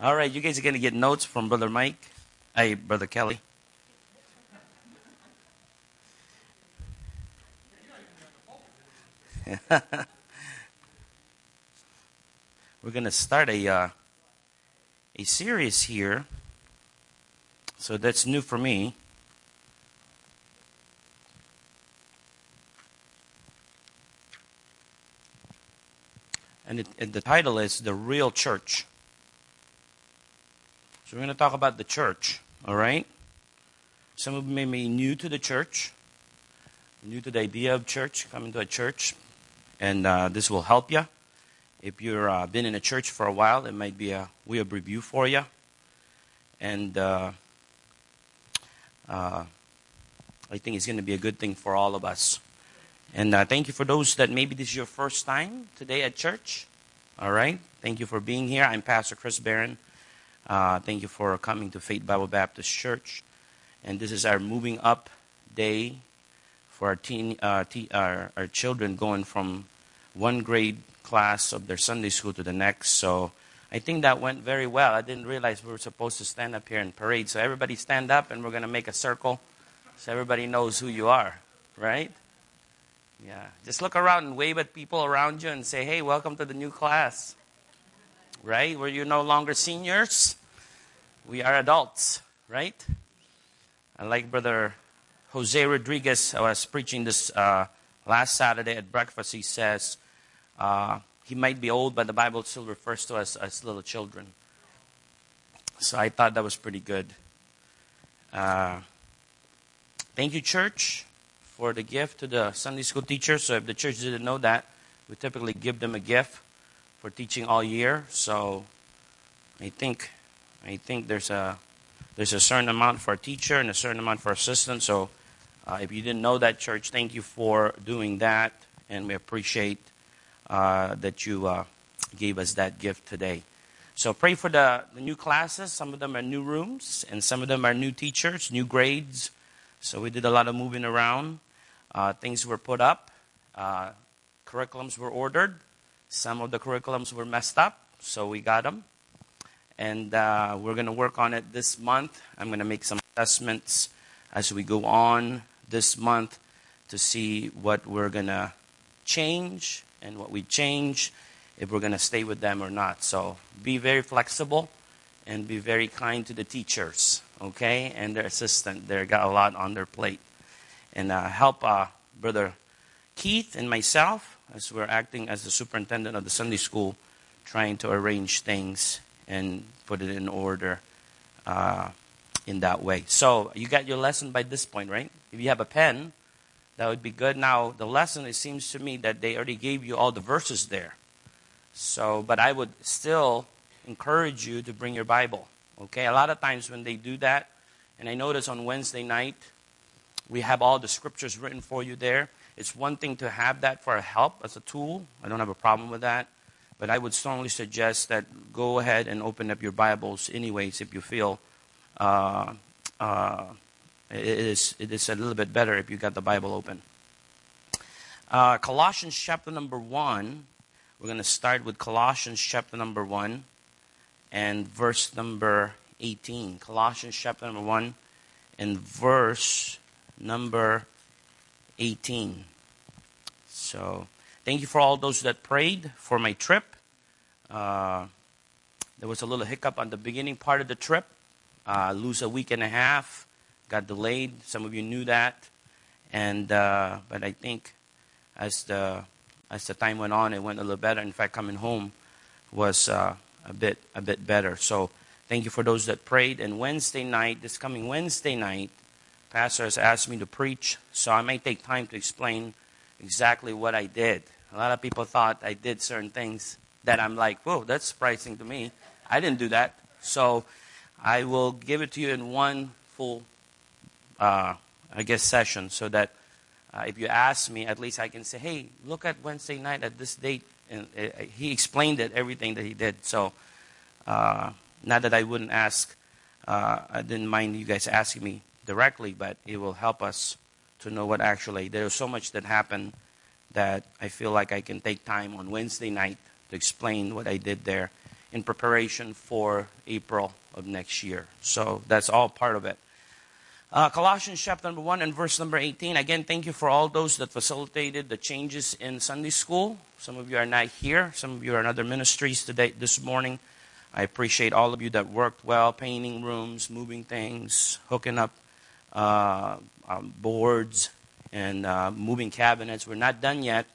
All right, you guys are going to get notes from Brother Mike. Hey, Brother Kelly. We're going to start a uh, a series here. So that's new for me. And, it, and the title is The Real Church. We're going to talk about the church, all right? Some of you may be new to the church, new to the idea of church, coming to a church, and uh, this will help you. If you've uh, been in a church for a while, it might be a way of review for you. And uh, uh I think it's going to be a good thing for all of us. And uh, thank you for those that maybe this is your first time today at church. All right. Thank you for being here. I'm Pastor Chris Barron. Uh, thank you for coming to Faith Bible Baptist Church. And this is our moving up day for our teen, uh, our, our children going from one grade class of their Sunday school to the next. So I think that went very well. I didn't realize we were supposed to stand up here and parade. So everybody stand up and we're going to make a circle so everybody knows who you are, right? Yeah. Just look around and wave at people around you and say, hey, welcome to the new class. Right? Where you're no longer seniors. We are adults, right? I like Brother Jose Rodriguez. I was preaching this uh, last Saturday at breakfast. He says, uh, he might be old, but the Bible still refers to us as little children. So I thought that was pretty good. Uh, thank you, church for the gift to the Sunday school teacher. So if the church didn't know that, we typically give them a gift for teaching all year. So I think I think there's a there's a certain amount for a teacher and a certain amount for assistant. So uh, if you didn't know that, church, thank you for doing that, and we appreciate uh, that you uh, gave us that gift today. So pray for the, the new classes. Some of them are new rooms, and some of them are new teachers, new grades. So we did a lot of moving around. Uh, things were put up, uh, curriculums were ordered. Some of the curriculums were messed up, so we got them. And uh, we're going to work on it this month. I'm going to make some assessments as we go on this month to see what we're going to change and what we change, if we're going to stay with them or not. So be very flexible and be very kind to the teachers, okay, and their assistant. They got a lot on their plate and uh, help uh, Brother Keith and myself as we're acting as the superintendent of the Sunday school, trying to arrange things and put it in order uh, in that way. So you got your lesson by this point, right? If you have a pen, that would be good. Now the lesson, it seems to me that they already gave you all the verses there. So, but I would still encourage you to bring your Bible. Okay, a lot of times when they do that, and I notice on Wednesday night we have all the scriptures written for you there. It's one thing to have that for help as a tool. I don't have a problem with that. But I would strongly suggest that go ahead and open up your Bibles, anyways, if you feel uh, uh, it, is, it is a little bit better if you got the Bible open. Uh, Colossians chapter number 1. We're going to start with Colossians chapter number 1 and verse number 18. Colossians chapter number 1 and verse number 18. So, thank you for all those that prayed for my trip. Uh, there was a little hiccup on the beginning part of the trip. Uh, lose a week and a half, got delayed. Some of you knew that, and uh, but I think as the as the time went on, it went a little better. In fact, coming home was uh, a bit a bit better. So thank you for those that prayed. And Wednesday night, this coming Wednesday night, pastor has asked me to preach, so I may take time to explain exactly what I did. A lot of people thought I did certain things that I'm like, whoa, that's surprising to me. I didn't do that. So I will give it to you in one full, uh, I guess, session so that uh, if you ask me, at least I can say, hey, look at Wednesday night at this date. And uh, he explained it, everything that he did. So, uh, not that I wouldn't ask, uh, I didn't mind you guys asking me directly, but it will help us to know what actually. There's so much that happened that I feel like I can take time on Wednesday night to explain what I did there in preparation for April of next year. So that's all part of it. Uh, Colossians chapter number 1 and verse number 18. Again, thank you for all those that facilitated the changes in Sunday school. Some of you are not here, some of you are in other ministries today, this morning. I appreciate all of you that worked well, painting rooms, moving things, hooking up uh, um, boards, and uh, moving cabinets. We're not done yet.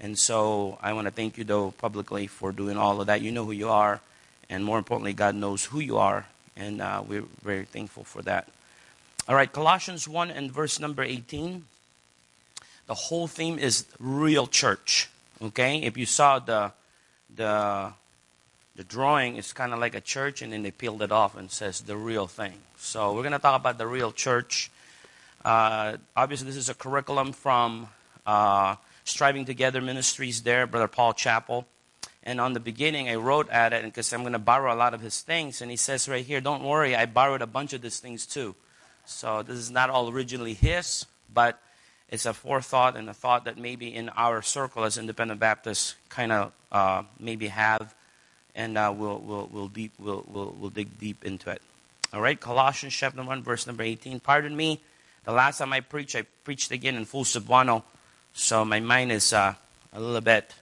And so I want to thank you, though, publicly for doing all of that. You know who you are. And more importantly, God knows who you are. And uh, we're very thankful for that. All right, Colossians 1 and verse number 18. The whole theme is real church. Okay? If you saw the the the drawing, it's kind of like a church, and then they peeled it off and says the real thing. So we're going to talk about the real church. Uh, obviously, this is a curriculum from uh, Striving Together Ministries there, Brother Paul Chappell. And on the beginning, I wrote at it because I'm going to borrow a lot of his things. And he says right here, don't worry, I borrowed a bunch of these things too. So this is not all originally his, but it's a forethought and a thought that maybe in our circle as independent Baptists kind of uh, maybe have, and uh, we'll, we'll, we'll, deep, we'll, we'll, we'll dig deep into it. All right, Colossians chapter 1, verse number 18. Pardon me, the last time I preached, I preached again in full Cebuano, so my mind is uh, a little bit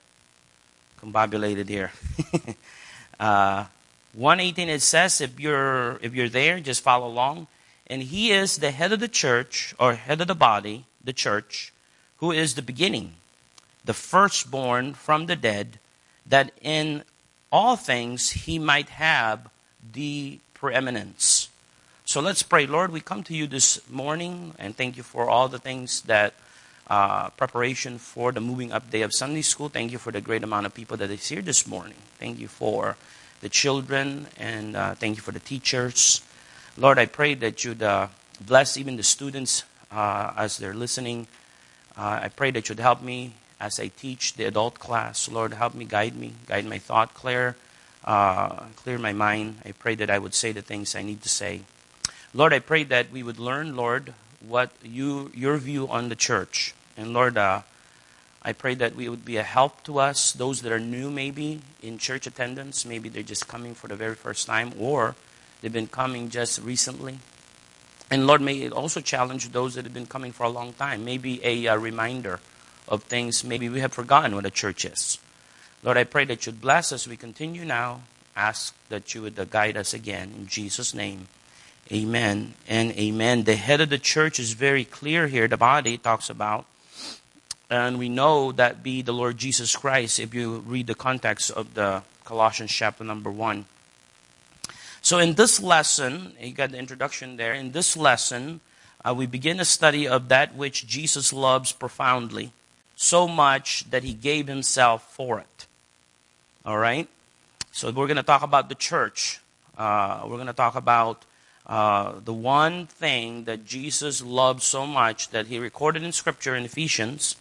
combobulated here. uh, 118 it says if you're if you're there just follow along and he is the head of the church, or head of the body, the church, who is the beginning, the firstborn from the dead, that in all things he might have the preeminence. So let's pray. Lord, we come to you this morning and thank you for all the things that uh, preparation for the moving up day of Sunday school. Thank you for the great amount of people that is here this morning. Thank you for the children and uh, thank you for the teachers. Lord, I pray that you'd uh, bless even the students uh, as they're listening. Uh, I pray that you'd help me as I teach the adult class. Lord, help me, guide me, guide my thought, clear, uh, clear my mind. I pray that I would say the things I need to say. Lord, I pray that we would learn, Lord, what you your view on the church. And Lord, uh, I pray that we would be a help to us, those that are new maybe in church attendance. Maybe they're just coming for the very first time, or They've been coming just recently. And Lord, may it also challenge those that have been coming for a long time. Maybe a, a reminder of things maybe we have forgotten what a church is. Lord, I pray that you'd bless us. We continue now. Ask that you would guide us again. In Jesus' name, amen and amen. The head of the church is very clear here. The body talks about. And we know that be the Lord Jesus Christ if you read the context of the Colossians chapter number 1. So, in this lesson, you got the introduction there. In this lesson, uh, we begin a study of that which Jesus loves profoundly, so much that he gave himself for it. All right? So, we're going to talk about the church. Uh, we're going to talk about uh, the one thing that Jesus loved so much that he recorded in Scripture in Ephesians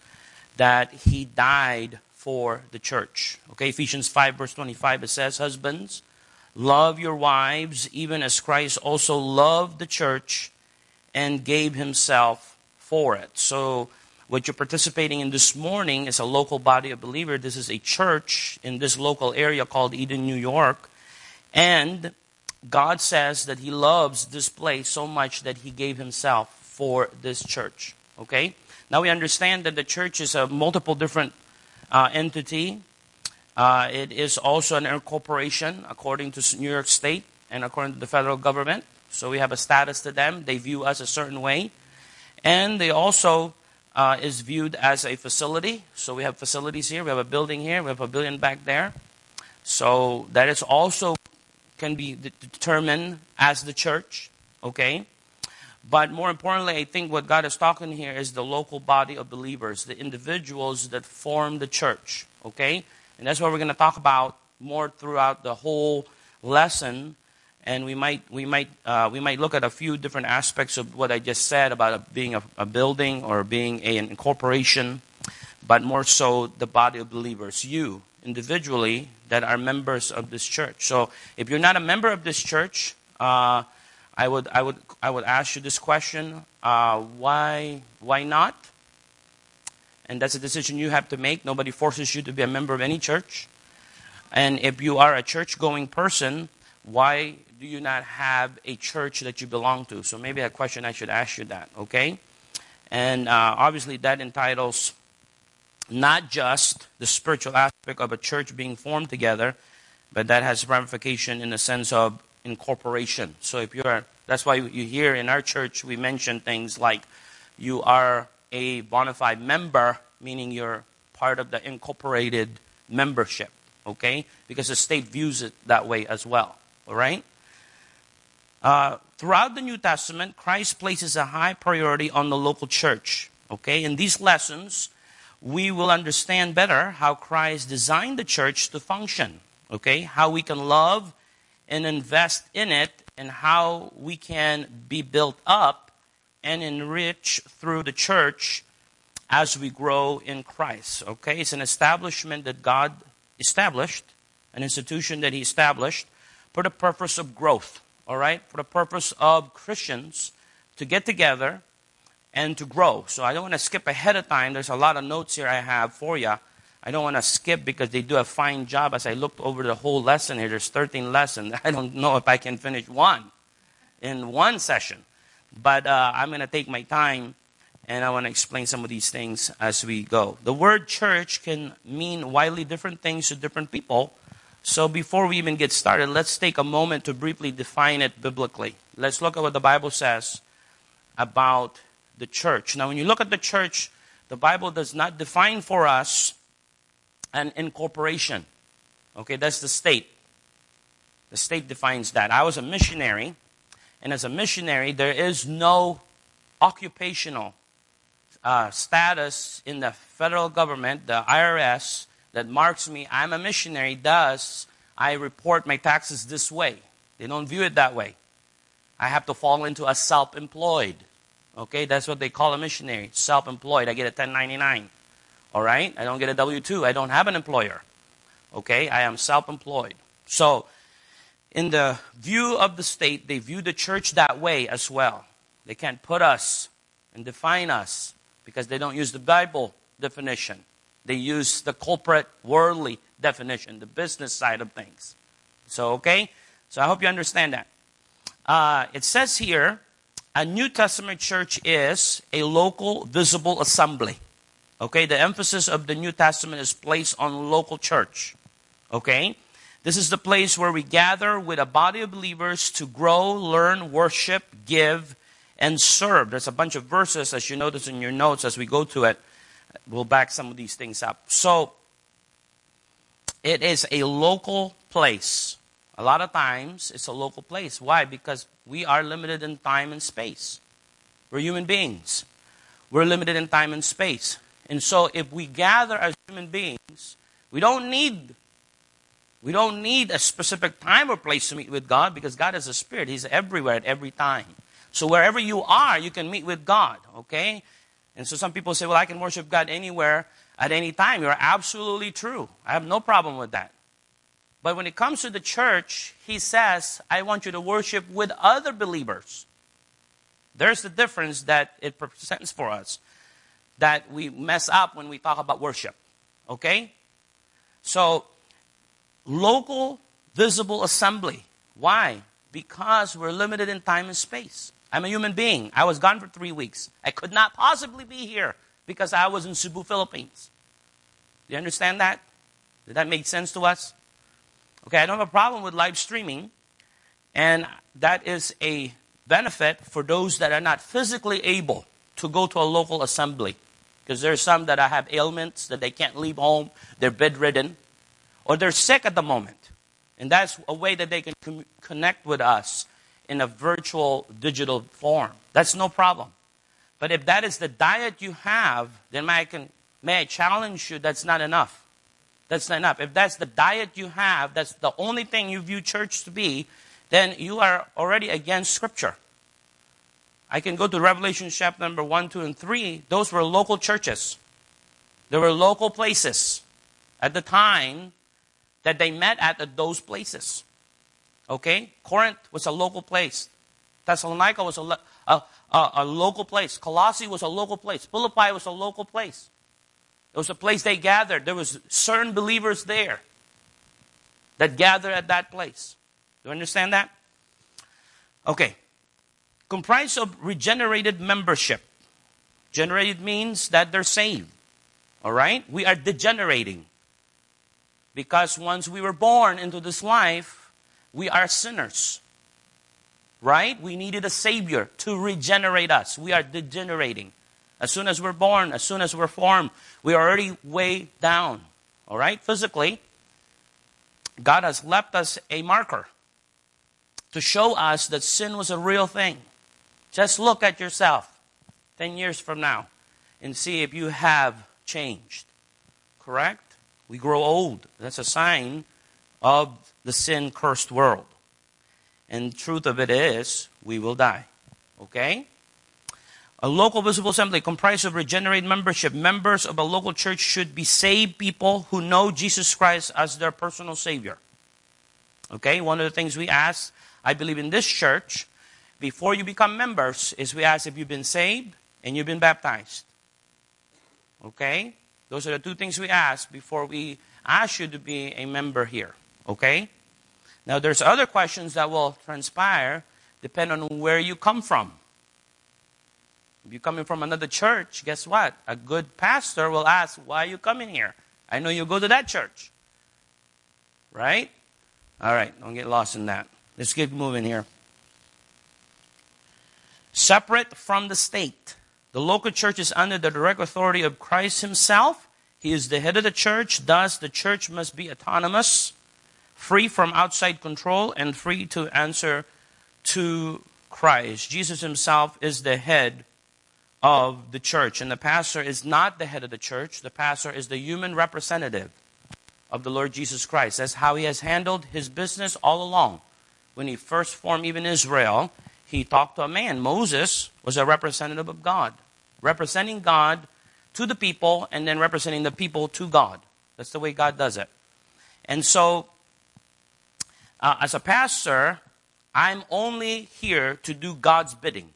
that he died for the church. Okay, Ephesians 5, verse 25, it says, Husbands, Love your wives, even as Christ also loved the church and gave himself for it. So, what you're participating in this morning is a local body of believers. This is a church in this local area called Eden, New York. And God says that He loves this place so much that He gave Himself for this church. Okay? Now we understand that the church is a multiple different uh, entity. Uh, it is also an incorporation according to New York State and according to the federal government. So we have a status to them. They view us a certain way. And they also uh, is viewed as a facility. So we have facilities here. We have a building here. We have a building back there. So that is also can be determined as the church. Okay. But more importantly, I think what God is talking here is the local body of believers, the individuals that form the church. Okay. And that's what we're going to talk about more throughout the whole lesson. And we might, we, might, uh, we might look at a few different aspects of what I just said about being a, a building or being a, an incorporation, but more so the body of believers, you individually that are members of this church. So if you're not a member of this church, uh, I, would, I, would, I would ask you this question uh, why, why not? and that's a decision you have to make. Nobody forces you to be a member of any church. And if you are a church going person, why do you not have a church that you belong to? So maybe a question I should ask you that, okay? And uh, obviously, that entitles not just the spiritual aspect of a church being formed together, but that has ramification in the sense of incorporation. So if you're, that's why you hear in our church we mention things like you are a bona fide member, meaning you're part of the incorporated membership, okay? Because the state views it that way as well, all right? Uh, throughout the New Testament, Christ places a high priority on the local church, okay? In these lessons, we will understand better how Christ designed the church to function, okay? How we can love and invest in it, and how we can be built up and enrich through the church as we grow in Christ. Okay? It's an establishment that God established, an institution that He established for the purpose of growth. All right? For the purpose of Christians to get together and to grow. So I don't want to skip ahead of time. There's a lot of notes here I have for you. I don't want to skip because they do a fine job. As I looked over the whole lesson here, there's 13 lessons. I don't know if I can finish one in one session. But uh, I'm going to take my time and I want to explain some of these things as we go. The word church can mean widely different things to different people. So before we even get started, let's take a moment to briefly define it biblically. Let's look at what the Bible says about the church. Now, when you look at the church, the Bible does not define for us an incorporation. Okay, that's the state. The state defines that. I was a missionary, and as a missionary, there is no occupational uh, status in the federal government, the IRS, that marks me, I'm a missionary, thus I report my taxes this way. They don't view it that way. I have to fall into a self employed. Okay, that's what they call a missionary, self employed. I get a 1099. All right, I don't get a W 2. I don't have an employer. Okay, I am self employed. So, in the view of the state, they view the church that way as well. They can't put us and define us because they don't use the Bible definition. They use the corporate worldly definition, the business side of things. So, okay? So I hope you understand that. Uh, it says here a New Testament church is a local visible assembly. Okay? The emphasis of the New Testament is placed on local church. Okay? This is the place where we gather with a body of believers to grow, learn, worship, give, and serve. There's a bunch of verses, as you notice in your notes as we go to it. We'll back some of these things up. So, it is a local place. A lot of times, it's a local place. Why? Because we are limited in time and space. We're human beings. We're limited in time and space. And so, if we gather as human beings, we don't need we don't need a specific time or place to meet with God because God is a spirit. He's everywhere at every time. So wherever you are, you can meet with God, okay? And so some people say, well, I can worship God anywhere at any time. You're absolutely true. I have no problem with that. But when it comes to the church, he says, I want you to worship with other believers. There's the difference that it presents for us that we mess up when we talk about worship. Okay? So, local visible assembly. Why? Because we're limited in time and space. I'm a human being. I was gone for three weeks. I could not possibly be here because I was in Cebu, Philippines. Do you understand that? Did that make sense to us? Okay, I don't have a problem with live streaming, and that is a benefit for those that are not physically able to go to a local assembly. Because there are some that have ailments that they can't leave home, they're bedridden, or they're sick at the moment. And that's a way that they can com- connect with us in a virtual digital form. That's no problem. But if that is the diet you have, then may I, can, may I challenge you that's not enough. That's not enough. If that's the diet you have, that's the only thing you view church to be, then you are already against Scripture. I can go to Revelation chapter number 1, 2, and 3. Those were local churches. There were local places at the time that they met at, at those places. Okay? Corinth was a local place. Thessalonica was a, a, a, a local place. Colossae was a local place. Philippi was a local place. It was a place they gathered. There was certain believers there. that gather at that place. Do you understand that? Okay. Comprised of regenerated membership. Generated means that they're saved. All right? We are degenerating. Because once we were born into this life, we are sinners. Right? We needed a Savior to regenerate us. We are degenerating. As soon as we're born, as soon as we're formed, we are already way down. All right? Physically, God has left us a marker to show us that sin was a real thing. Just look at yourself 10 years from now and see if you have changed. Correct? We grow old. That's a sign of the sin cursed world. And truth of it is, we will die. Okay? A local visible assembly comprised of regenerate membership. Members of a local church should be saved people who know Jesus Christ as their personal Savior. Okay? One of the things we ask, I believe in this church, before you become members, is we ask if you've been saved and you've been baptized. Okay? Those are the two things we ask before we ask you to be a member here. Okay? Now, there's other questions that will transpire depending on where you come from. If you're coming from another church, guess what? A good pastor will ask, Why are you coming here? I know you go to that church. Right? All right, don't get lost in that. Let's keep moving here. Separate from the state. The local church is under the direct authority of Christ Himself. He is the head of the church, thus, the church must be autonomous, free from outside control, and free to answer to Christ. Jesus Himself is the head of the church, and the pastor is not the head of the church. The pastor is the human representative of the Lord Jesus Christ. That's how He has handled His business all along. When He first formed even Israel, he talked to a man. Moses was a representative of God, representing God to the people and then representing the people to God. That's the way God does it. And so, uh, as a pastor, I'm only here to do God's bidding.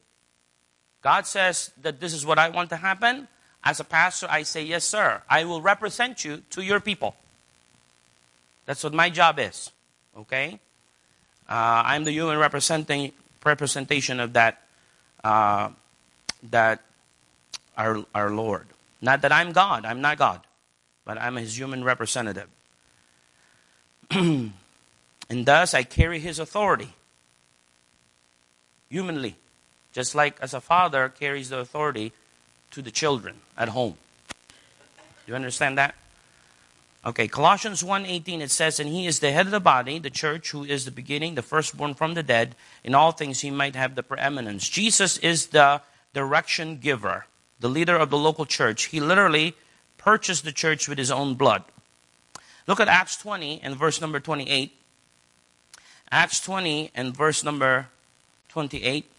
God says that this is what I want to happen. As a pastor, I say, Yes, sir. I will represent you to your people. That's what my job is. Okay? Uh, I'm the human representing representation of that, uh, that our, our Lord. Not that I'm God, I'm not God, but I'm his human representative. and thus I carry his authority humanly, just like as a father carries the authority to the children at home. Do you understand that? Okay, Colossians 1:18 it says and he is the head of the body, the church who is the beginning, the firstborn from the dead, in all things he might have the preeminence. Jesus is the direction giver, the leader of the local church. He literally purchased the church with his own blood. Look at Acts 20 and verse number 28. Acts 20 and verse number 28.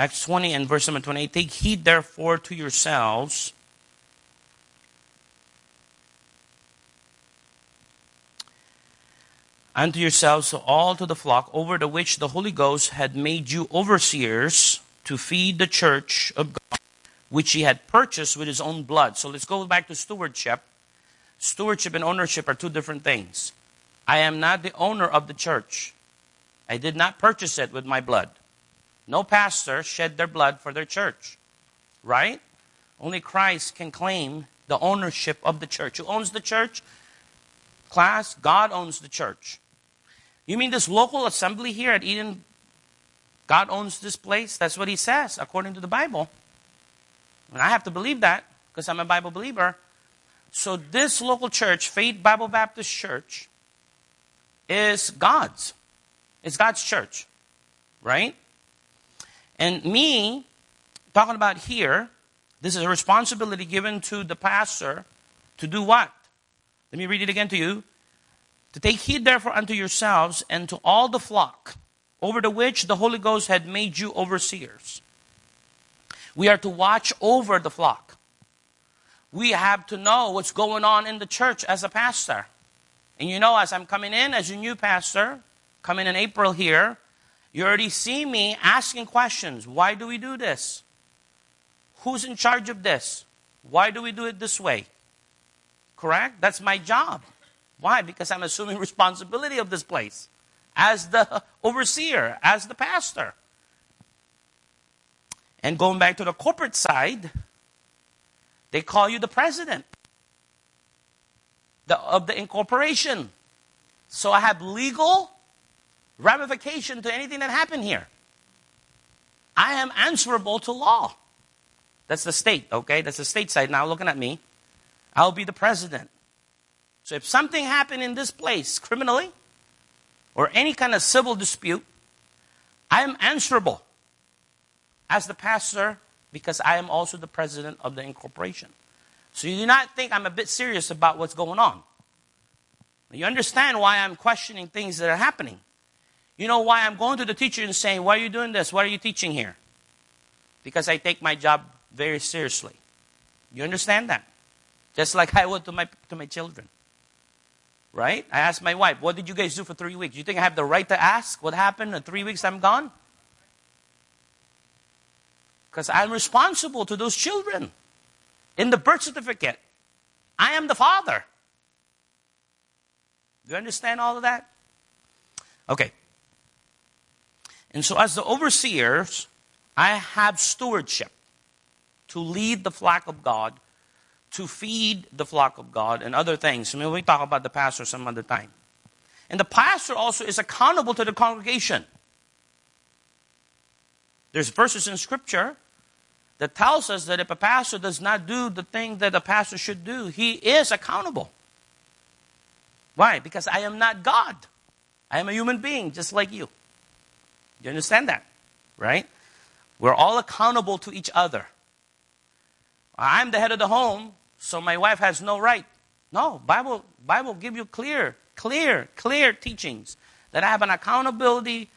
Acts 20 and verse number 28. Take heed therefore to yourselves. And to yourselves, all to the flock over the which the Holy Ghost had made you overseers to feed the church of God, which he had purchased with his own blood. So let's go back to stewardship. Stewardship and ownership are two different things. I am not the owner of the church. I did not purchase it with my blood. No pastor shed their blood for their church. Right? Only Christ can claim the ownership of the church. Who owns the church? Class, God owns the church. You mean this local assembly here at Eden? God owns this place? That's what he says, according to the Bible. And I have to believe that because I'm a Bible believer. So this local church, Faith Bible Baptist Church, is God's. It's God's church. Right? And me, talking about here, this is a responsibility given to the pastor to do what? Let me read it again to you. To take heed therefore unto yourselves and to all the flock over the which the Holy Ghost had made you overseers. We are to watch over the flock. We have to know what's going on in the church as a pastor. And you know, as I'm coming in as a new pastor, coming in April here, You already see me asking questions. Why do we do this? Who's in charge of this? Why do we do it this way? Correct? That's my job. Why? Because I'm assuming responsibility of this place as the overseer, as the pastor. And going back to the corporate side, they call you the president the, of the incorporation. So I have legal ramification to anything that happened here. I am answerable to law. That's the state, okay? That's the state side. Now looking at me, I'll be the president. So if something happened in this place criminally or any kind of civil dispute, I am answerable as the pastor because I am also the president of the incorporation. So you do not think I'm a bit serious about what's going on. You understand why I'm questioning things that are happening. You know why I'm going to the teacher and saying, Why are you doing this? Why are you teaching here? Because I take my job very seriously. You understand that? Just like I would to my, to my children. Right? I asked my wife, What did you guys do for three weeks? You think I have the right to ask what happened in three weeks I'm gone? Because I'm responsible to those children. In the birth certificate, I am the father. Do you understand all of that? Okay. And so, as the overseers, I have stewardship to lead the flock of God, to feed the flock of God, and other things. I mean, we talk about the pastor some other time. And the pastor also is accountable to the congregation. There's verses in Scripture that tells us that if a pastor does not do the thing that a pastor should do, he is accountable. Why? Because I am not God. I am a human being just like you. You understand that? Right? We're all accountable to each other. I'm the head of the home, so my wife has no right. No, Bible Bible give you clear, clear, clear teachings that I have an accountability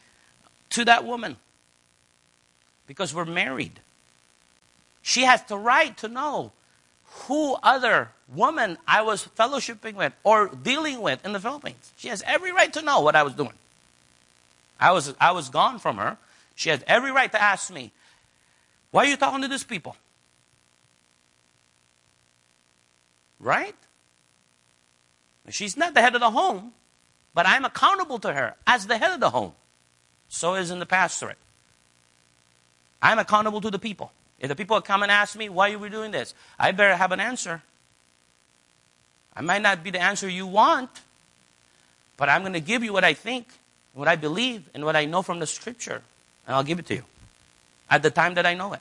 to that woman because we're married. She has the right to know who other woman I was fellowshipping with or dealing with in the Philippines. She has every right to know what I was doing. I was, I was gone from her. She had every right to ask me, Why are you talking to these people? Right? She's not the head of the home, but I'm accountable to her as the head of the home. So is in the pastorate. I'm accountable to the people. If the people come and ask me, why are we doing this? I better have an answer. I might not be the answer you want, but I'm going to give you what I think, what I believe, and what I know from the scripture. And I'll give it to you at the time that I know it.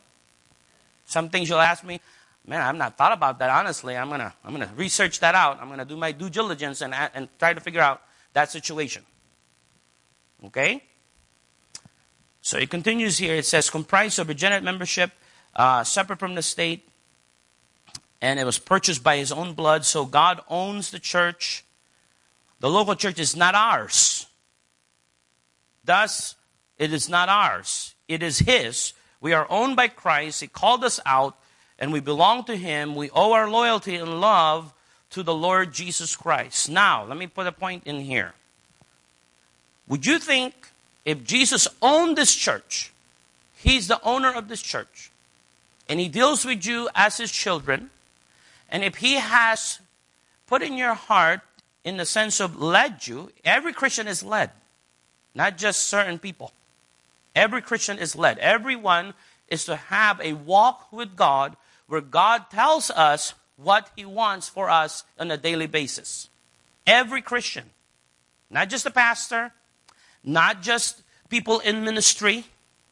Some things you'll ask me, man, I've not thought about that, honestly. I'm to I'm gonna research that out. I'm to do my due diligence and, and try to figure out that situation. Okay? So it continues here. It says, comprised of regenerate membership, uh, separate from the state, and it was purchased by his own blood. So God owns the church. The local church is not ours. Thus, it is not ours. It is his. We are owned by Christ. He called us out, and we belong to him. We owe our loyalty and love to the Lord Jesus Christ. Now, let me put a point in here. Would you think if Jesus owned this church, He's the owner of this church, and He deals with you as His children, and if He has put in your heart, in the sense of led you, every Christian is led, not just certain people. Every Christian is led. Everyone is to have a walk with God where God tells us what He wants for us on a daily basis. Every Christian, not just the pastor, not just people in ministry,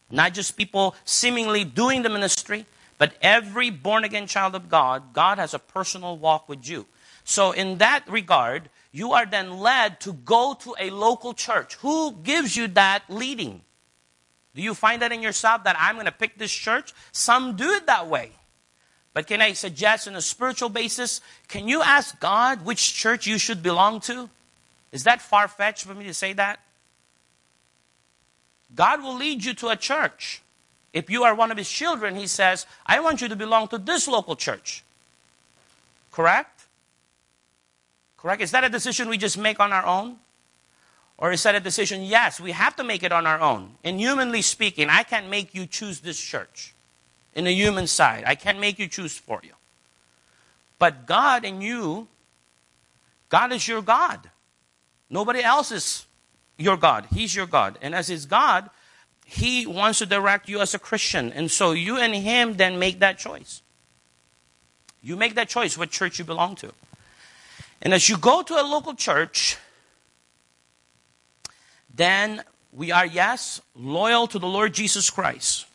not just people seemingly doing the ministry, but every born again child of God, God has a personal walk with you. So, in that regard, you are then led to go to a local church. Who gives you that leading? Do you find that in yourself that I'm going to pick this church? Some do it that way. But can I suggest on a spiritual basis, can you ask God which church you should belong to? Is that far fetched for me to say that? God will lead you to a church. If you are one of his children, he says, I want you to belong to this local church. Correct? Correct? Is that a decision we just make on our own? Or is that a decision? Yes, we have to make it on our own. And humanly speaking, I can't make you choose this church. In the human side, I can't make you choose for you. But God and you, God is your God. Nobody else is your God. He's your God. And as His God, He wants to direct you as a Christian. And so you and Him then make that choice. You make that choice what church you belong to. And as you go to a local church, then we are, yes, loyal to the Lord Jesus Christ.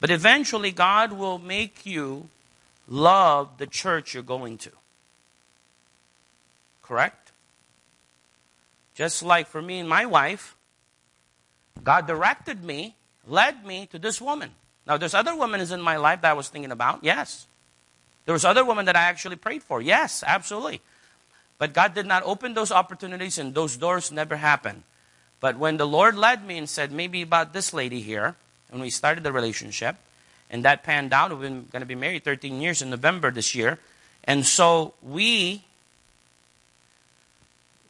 But eventually, God will make you love the church you're going to. Correct? Just like for me and my wife, God directed me, led me to this woman. Now, there's other women in my life that I was thinking about, yes. There was other women that I actually prayed for, yes, absolutely. But God did not open those opportunities and those doors never happened. But when the Lord led me and said, maybe about this lady here, when we started the relationship, and that panned out, we've been going to be married 13 years in November this year. And so we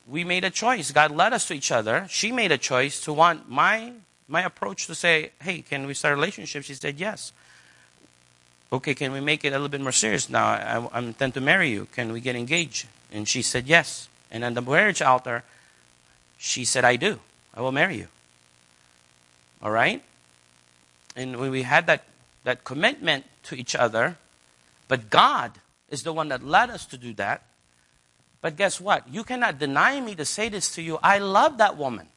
we made a choice. God led us to each other. She made a choice to want my my approach to say, "Hey, can we start a relationship?" She said, "Yes." Okay, can we make it a little bit more serious now? I, I intend to marry you. Can we get engaged? And she said, "Yes." And on the marriage altar, she said, "I do. I will marry you." All right. And when we had that that commitment to each other, but God is the one that led us to do that. But guess what? You cannot deny me to say this to you. I love that woman.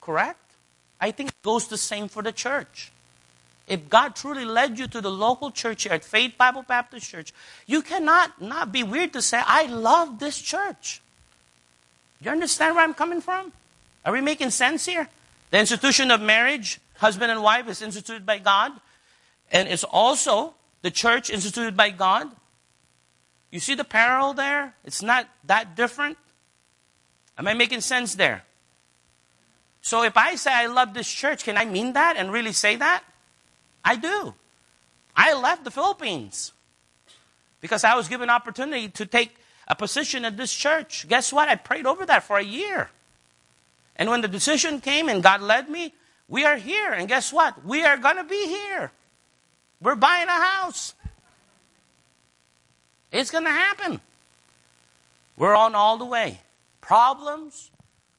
Correct? I think it goes the same for the church. If God truly led you to the local church here at Faith Bible Baptist Church, you cannot not be weird to say, I love this church. You understand where I'm coming from? Are we making sense here? The institution of marriage, husband and wife, is instituted by God. And it's also the church instituted by God. You see the parallel there? It's not that different. Am I making sense there? So if I say I love this church, can I mean that and really say that? I do. I left the Philippines because I was given opportunity to take a position at this church. Guess what? I prayed over that for a year. And when the decision came and God led me, we are here. And guess what? We are going to be here. We're buying a house. It's going to happen. We're on all the way. Problems,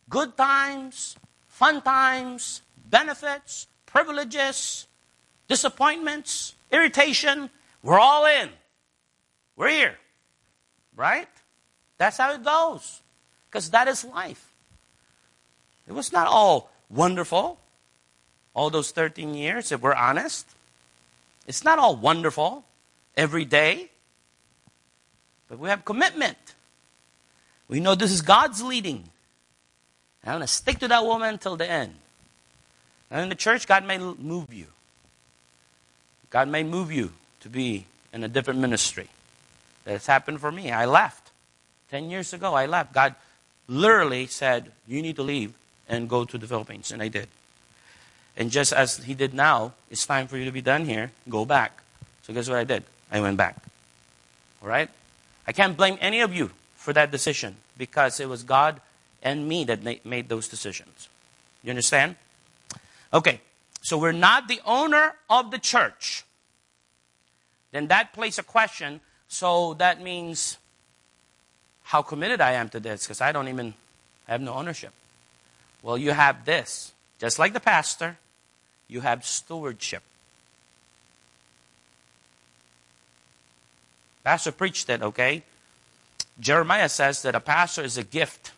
good times, fun times, benefits, privileges, disappointments, irritation. We're all in. We're here. Right? That's how it goes. Because that is life. It was not all wonderful all those 13 years, if we're honest. It's not all wonderful every day, but we have commitment. We know this is God's leading. I'm going to stick to that woman until the end. And in the church, God may move you. God may move you to be in a different ministry. That's happened for me. I left. Ten years ago, I left. God literally said, You need to leave and go to the Philippines. And I did. And just as he did now, it's time for you to be done here. Go back. So guess what I did? I went back. All right? I can't blame any of you for that decision because it was God and me that made those decisions. You understand? Okay. So we're not the owner of the church. Then that plays a question. So that means how committed I am to this because I don't even have no ownership. Well, you have this. Just like the pastor, you have stewardship. Pastor preached it, okay? Jeremiah says that a pastor is a gift.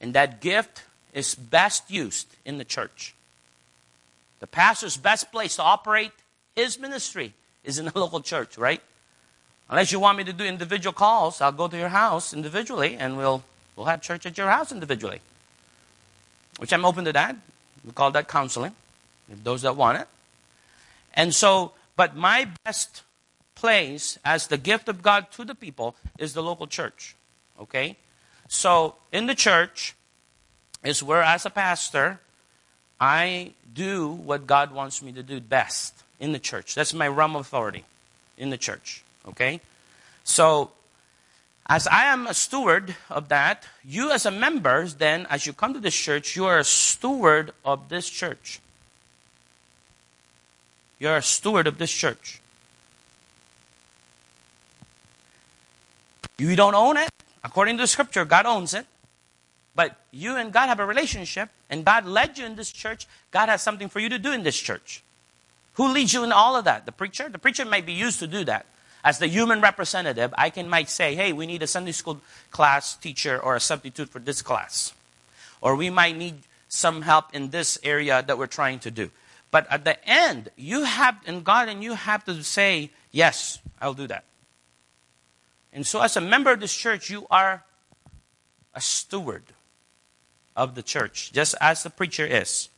And that gift is best used in the church. The pastor's best place to operate his ministry is in the local church, right? Unless you want me to do individual calls, I'll go to your house individually and we'll, we'll have church at your house individually. Which I'm open to that. We call that counseling, if those that want it. And so, but my best place as the gift of God to the people is the local church. Okay? So, in the church is where, as a pastor, I do what God wants me to do best in the church. That's my realm of authority in the church. Okay? So, As I am a steward of that, you as a member, then as you come to this church, you are a steward of this church. You're a steward of this church. You don't own it. According to the scripture, God owns it. But you and God have a relationship, and God led you in this church. God has something for you to do in this church. Who leads you in all of that? The preacher? The preacher might be used to do that. As the human representative, I can might say, hey, we need a Sunday school class teacher or a substitute for this class. Or we might need some help in this area that we're trying to do. But at the end, you have, in God, and you have to say, yes, I'll do that. And so, as a member of this church, you are a steward of the church, just as the preacher is.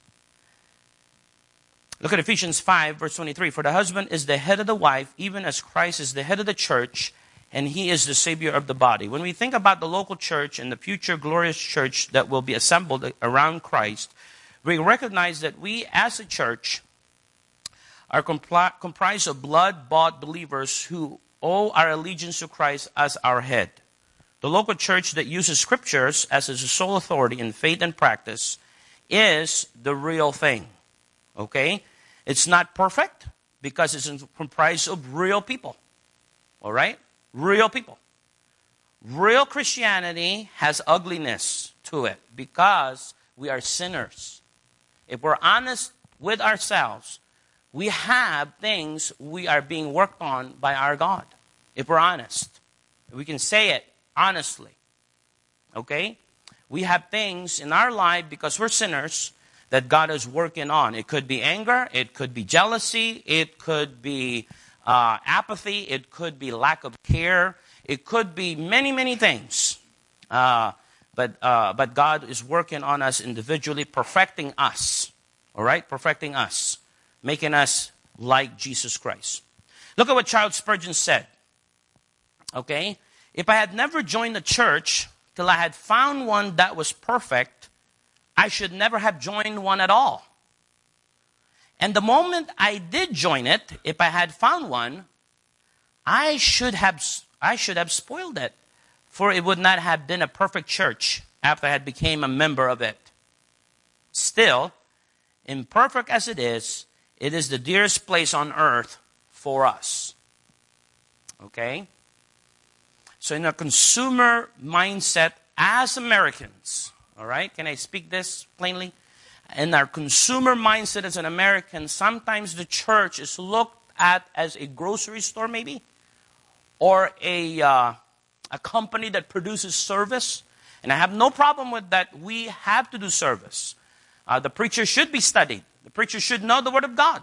Look at Ephesians 5, verse 23. For the husband is the head of the wife, even as Christ is the head of the church, and he is the Savior of the body. When we think about the local church and the future glorious church that will be assembled around Christ, we recognize that we as a church are comprised of blood bought believers who owe our allegiance to Christ as our head. The local church that uses scriptures as its sole authority in faith and practice is the real thing. Okay? It's not perfect because it's comprised of real people. All right? Real people. Real Christianity has ugliness to it because we are sinners. If we're honest with ourselves, we have things we are being worked on by our God. If we're honest, we can say it honestly. Okay? We have things in our life because we're sinners that God is working on. It could be anger, it could be jealousy, it could be uh, apathy, it could be lack of care, it could be many, many things. Uh, but, uh, but God is working on us individually, perfecting us. All right? Perfecting us, making us like Jesus Christ. Look at what Charles Spurgeon said. Okay? If I had never joined the church till I had found one that was perfect, I should never have joined one at all. And the moment I did join it, if I had found one, I should have, I should have spoiled it, for it would not have been a perfect church after I had became a member of it. Still, imperfect as it is, it is the dearest place on earth for us. Okay? So, in a consumer mindset as Americans, all right, can I speak this plainly? In our consumer mindset as an American, sometimes the church is looked at as a grocery store, maybe, or a, uh, a company that produces service. And I have no problem with that. We have to do service. Uh, the preacher should be studied. The preacher should know the Word of God.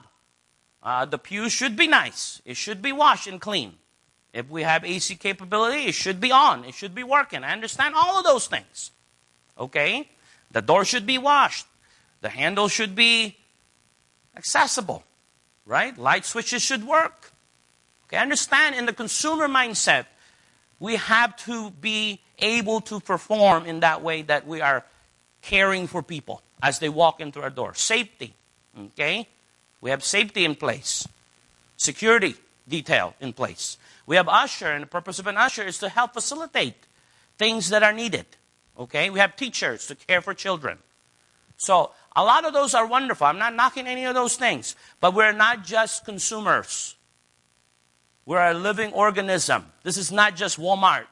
Uh, the pew should be nice. It should be washed and clean. If we have AC capability, it should be on. It should be working. I understand all of those things. Okay? The door should be washed. The handle should be accessible. Right? Light switches should work. Okay, understand in the consumer mindset, we have to be able to perform in that way that we are caring for people as they walk into our door. Safety. Okay? We have safety in place. Security detail in place. We have usher, and the purpose of an usher is to help facilitate things that are needed. Okay? We have teachers to care for children. So, a lot of those are wonderful. I'm not knocking any of those things. But we're not just consumers. We're a living organism. This is not just Walmart.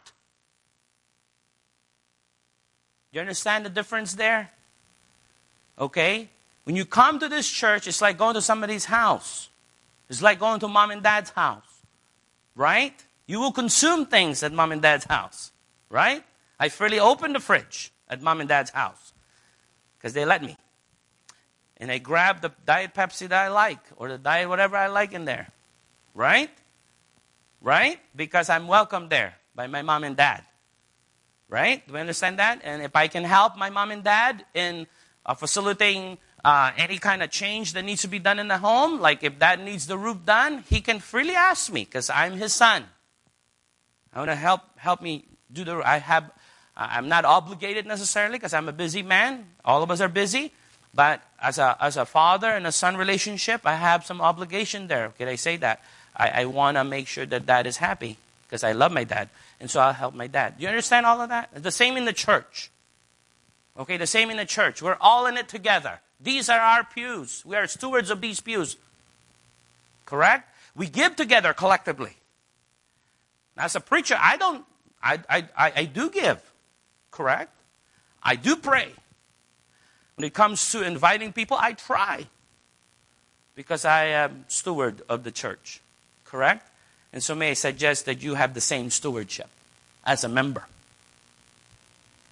You understand the difference there? Okay? When you come to this church, it's like going to somebody's house. It's like going to mom and dad's house right? You will consume things at mom and dad's house, right? I freely open the fridge at mom and dad's house because they let me. And I grab the diet Pepsi that I like or the diet whatever I like in there, right? Right? Because I'm welcome there by my mom and dad. Right? Do you understand that? And if I can help my mom and dad in uh, facilitating uh, any kind of change that needs to be done in the home, like if that needs the roof done, he can freely ask me because I'm his son. I want to help help me do the. I have. I'm not obligated necessarily because I'm a busy man. All of us are busy, but as a as a father and a son relationship, I have some obligation there. Can I say that? I, I want to make sure that dad is happy because I love my dad, and so I'll help my dad. Do you understand all of that? The same in the church. Okay, the same in the church. We're all in it together. These are our pews. We are stewards of these pews. Correct? We give together collectively. As a preacher, I don't, I, I, I, do give. Correct? I do pray. When it comes to inviting people, I try. Because I am steward of the church. Correct? And so may I suggest that you have the same stewardship as a member.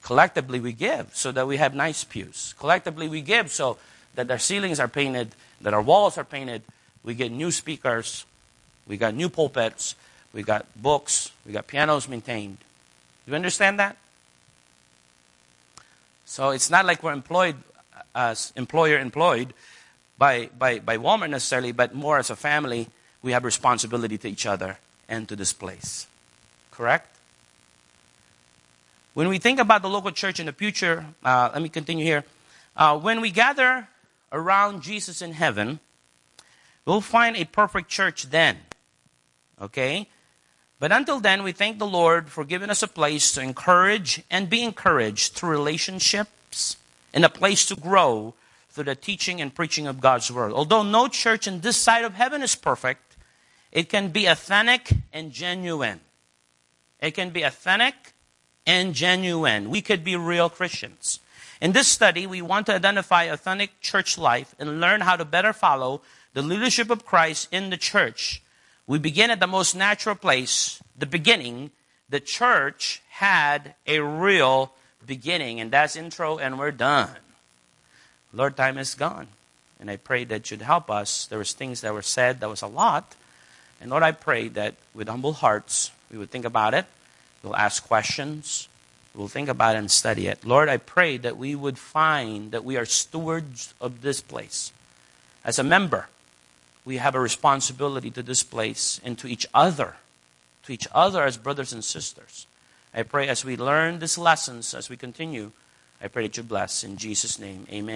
Collectively, we give so that we have nice pews. Collectively, we give so that our ceilings are painted, that our walls are painted. We get new speakers, we got new pulpits, we got books, we got pianos maintained. Do you understand that? So it's not like we're employed uh, as employer employed by, by, by Walmart necessarily, but more as a family, we have responsibility to each other and to this place. Correct? When we think about the local church in the future, uh, let me continue here. Uh, when we gather around Jesus in heaven, we'll find a perfect church then. Okay? But until then, we thank the Lord for giving us a place to encourage and be encouraged through relationships and a place to grow through the teaching and preaching of God's Word. Although no church in this side of heaven is perfect, it can be authentic and genuine. It can be authentic and genuine. We could be real Christians. In this study, we want to identify authentic church life and learn how to better follow the leadership of Christ in the church. We begin at the most natural place, the beginning. The church had a real beginning, and that's intro, and we're done. Lord, time is gone. And I pray that you'd help us. There was things that were said, that was a lot. And Lord, I pray that with humble hearts, we would think about it We'll ask questions. We'll think about it and study it. Lord, I pray that we would find that we are stewards of this place. As a member, we have a responsibility to this place and to each other, to each other as brothers and sisters. I pray as we learn these lessons, as we continue, I pray that you bless. In Jesus' name, amen.